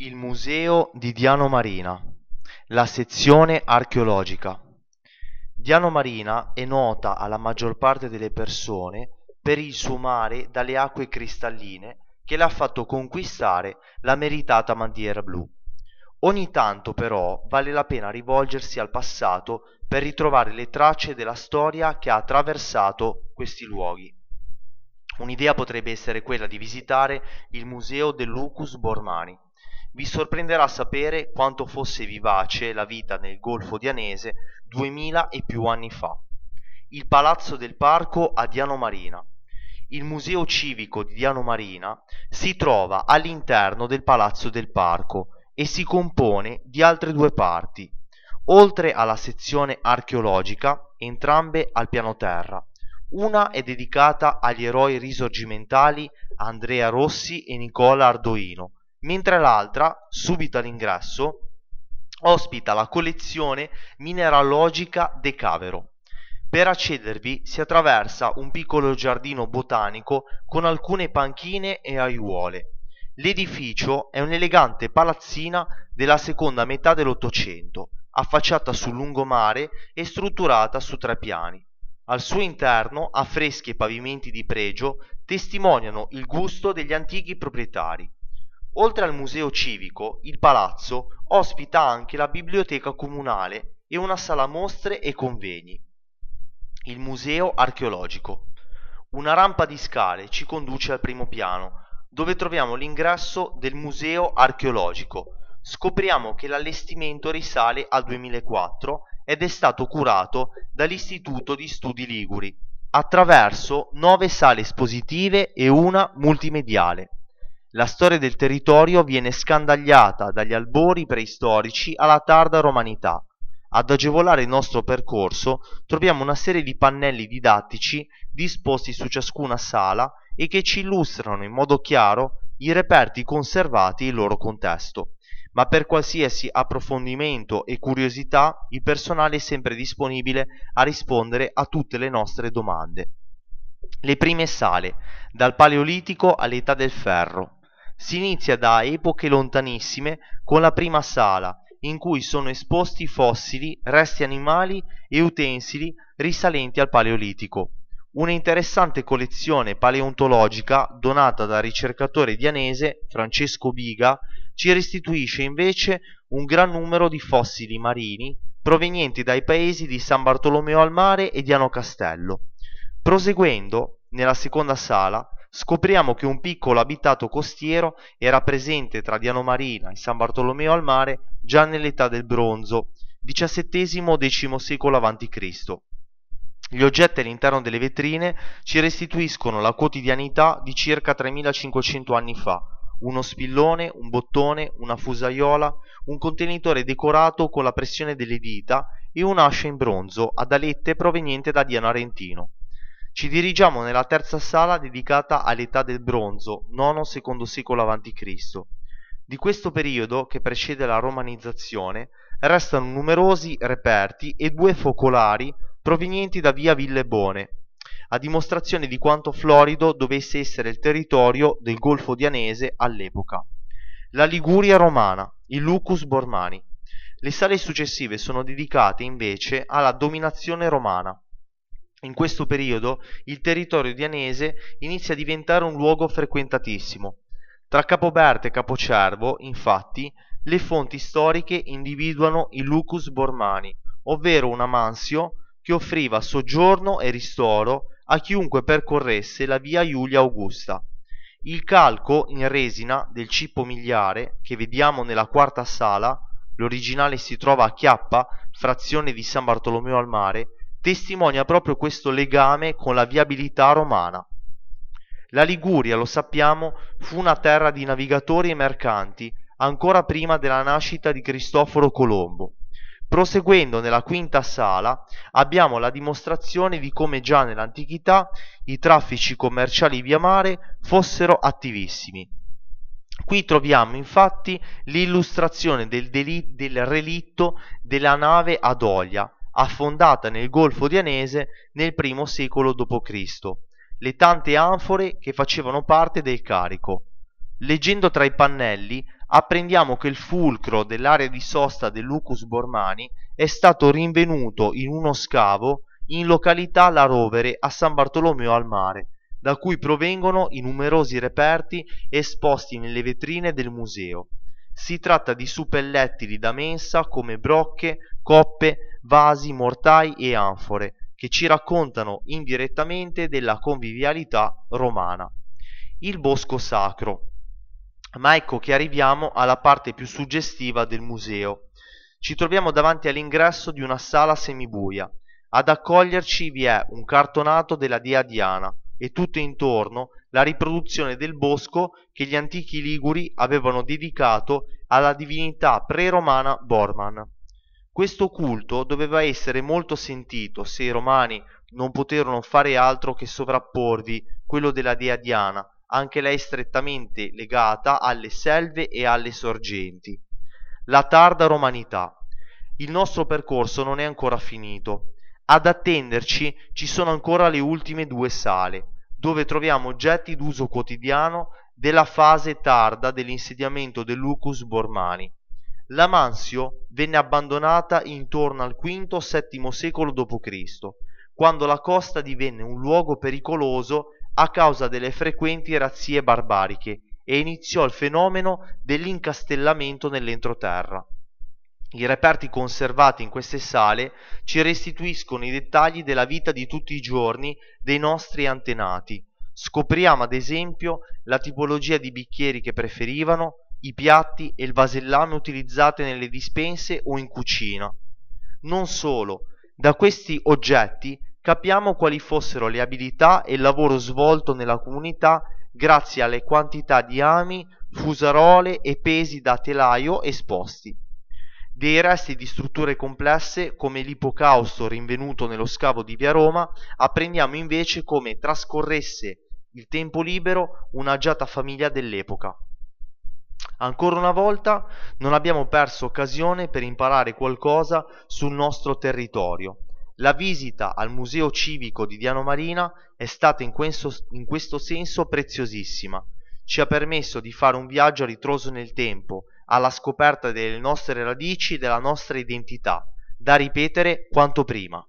Il Museo di Diano Marina, la sezione archeologica. Diano Marina è nota alla maggior parte delle persone per il suo mare dalle acque cristalline che le ha fatto conquistare la meritata bandiera blu. Ogni tanto però vale la pena rivolgersi al passato per ritrovare le tracce della storia che ha attraversato questi luoghi. Un'idea potrebbe essere quella di visitare il museo del Lucus Bormani, vi sorprenderà sapere quanto fosse vivace la vita nel Golfo Dianese duemila e più anni fa. Il Palazzo del Parco a Diano Marina. Il Museo Civico di Diano Marina si trova all'interno del Palazzo del Parco e si compone di altre due parti, oltre alla sezione archeologica, entrambe al piano terra. Una è dedicata agli eroi risorgimentali Andrea Rossi e Nicola Ardoino, mentre l'altra, subito all'ingresso, ospita la collezione mineralogica De Cavero. Per accedervi si attraversa un piccolo giardino botanico con alcune panchine e aiuole. L'edificio è un'elegante palazzina della seconda metà dell'Ottocento, affacciata sul lungomare e strutturata su tre piani. Al suo interno affreschi e pavimenti di pregio testimoniano il gusto degli antichi proprietari. Oltre al museo civico, il palazzo ospita anche la biblioteca comunale e una sala mostre e convegni. Il museo archeologico. Una rampa di scale ci conduce al primo piano, dove troviamo l'ingresso del museo archeologico. Scopriamo che l'allestimento risale al 2004 ed è stato curato dall'Istituto di Studi Liguri attraverso nove sale espositive e una multimediale. La storia del territorio viene scandagliata dagli albori preistorici alla tarda romanità. Ad agevolare il nostro percorso troviamo una serie di pannelli didattici disposti su ciascuna sala e che ci illustrano in modo chiaro i reperti conservati e il loro contesto. Ma per qualsiasi approfondimento e curiosità il personale è sempre disponibile a rispondere a tutte le nostre domande. Le prime sale, dal Paleolitico all'età del ferro, si inizia da epoche lontanissime con la prima sala, in cui sono esposti fossili, resti animali e utensili risalenti al Paleolitico. Una interessante collezione paleontologica donata dal ricercatore dianese Francesco Biga ci restituisce invece un gran numero di fossili marini provenienti dai paesi di San Bartolomeo al Mare e Diano Castello. Proseguendo, nella seconda sala scopriamo che un piccolo abitato costiero era presente tra Diano Marina e San Bartolomeo al Mare già nell'età del bronzo, XVII-X secolo a.C. Gli oggetti all'interno delle vetrine ci restituiscono la quotidianità di circa 3500 anni fa, uno spillone, un bottone, una fusaiola, un contenitore decorato con la pressione delle dita e un'ascia in bronzo ad alette proveniente da Diano Arentino. Ci dirigiamo nella terza sala dedicata all'età del bronzo, IX-II secolo a.C. Di questo periodo, che precede la romanizzazione, restano numerosi reperti e due focolari provenienti da via Villebone, a dimostrazione di quanto florido dovesse essere il territorio del Golfo Dianese all'epoca. La Liguria romana, il Lucus Bormani. Le sale successive sono dedicate invece alla dominazione romana. In questo periodo il territorio dianese inizia a diventare un luogo frequentatissimo. Tra Capoberta e Capocervo, infatti, le fonti storiche individuano il Lucus Bormani, ovvero una mansio che offriva soggiorno e ristoro a chiunque percorresse la via Iulia Augusta. Il calco in resina del cippo miliare che vediamo nella quarta sala, l'originale si trova a Chiappa, frazione di San Bartolomeo al Mare, testimonia proprio questo legame con la viabilità romana. La Liguria, lo sappiamo, fu una terra di navigatori e mercanti ancora prima della nascita di Cristoforo Colombo. Proseguendo nella quinta sala abbiamo la dimostrazione di come già nell'antichità i traffici commerciali via mare fossero attivissimi. Qui troviamo infatti l'illustrazione del, deli- del relitto della nave Adolia, affondata nel Golfo Dianese nel I secolo d.C., le tante anfore che facevano parte del carico. Leggendo tra i pannelli apprendiamo che il fulcro dell'area di sosta del Lucus Bormani è stato rinvenuto in uno scavo in località La Rovere a San Bartolomeo al Mare, da cui provengono i numerosi reperti esposti nelle vetrine del museo. Si tratta di suppellettili da mensa come brocche, coppe, vasi, mortai e anfore, che ci raccontano indirettamente della convivialità romana. Il bosco sacro. Ma ecco che arriviamo alla parte più suggestiva del museo. Ci troviamo davanti all'ingresso di una sala semibuia. Ad accoglierci vi è un cartonato della dea Diana e tutto intorno la riproduzione del bosco che gli antichi liguri avevano dedicato alla divinità pre-romana Borman. Questo culto doveva essere molto sentito se i romani non poterono fare altro che sovrapporvi quello della dea Diana, anche lei strettamente legata alle selve e alle sorgenti. La tarda romanità. Il nostro percorso non è ancora finito. Ad attenderci ci sono ancora le ultime due sale, dove troviamo oggetti d'uso quotidiano della fase tarda dell'insediamento del Lucus Bormani. La Mansio venne abbandonata intorno al V-VII secolo d.C., quando la costa divenne un luogo pericoloso a causa delle frequenti razzie barbariche e iniziò il fenomeno dell'incastellamento nell'entroterra. I reperti conservati in queste sale ci restituiscono i dettagli della vita di tutti i giorni dei nostri antenati. Scopriamo ad esempio la tipologia di bicchieri che preferivano, i piatti e il vasellame utilizzate nelle dispense o in cucina. Non solo, da questi oggetti capiamo quali fossero le abilità e il lavoro svolto nella comunità grazie alle quantità di ami, fusarole e pesi da telaio esposti. Dei resti di strutture complesse come l'ipocausto rinvenuto nello scavo di Via Roma apprendiamo invece come trascorresse il tempo libero un'agiata famiglia dell'epoca. Ancora una volta non abbiamo perso occasione per imparare qualcosa sul nostro territorio la visita al Museo Civico di Diano Marina è stata in questo, in questo senso preziosissima. Ci ha permesso di fare un viaggio a ritroso nel tempo, alla scoperta delle nostre radici e della nostra identità, da ripetere quanto prima.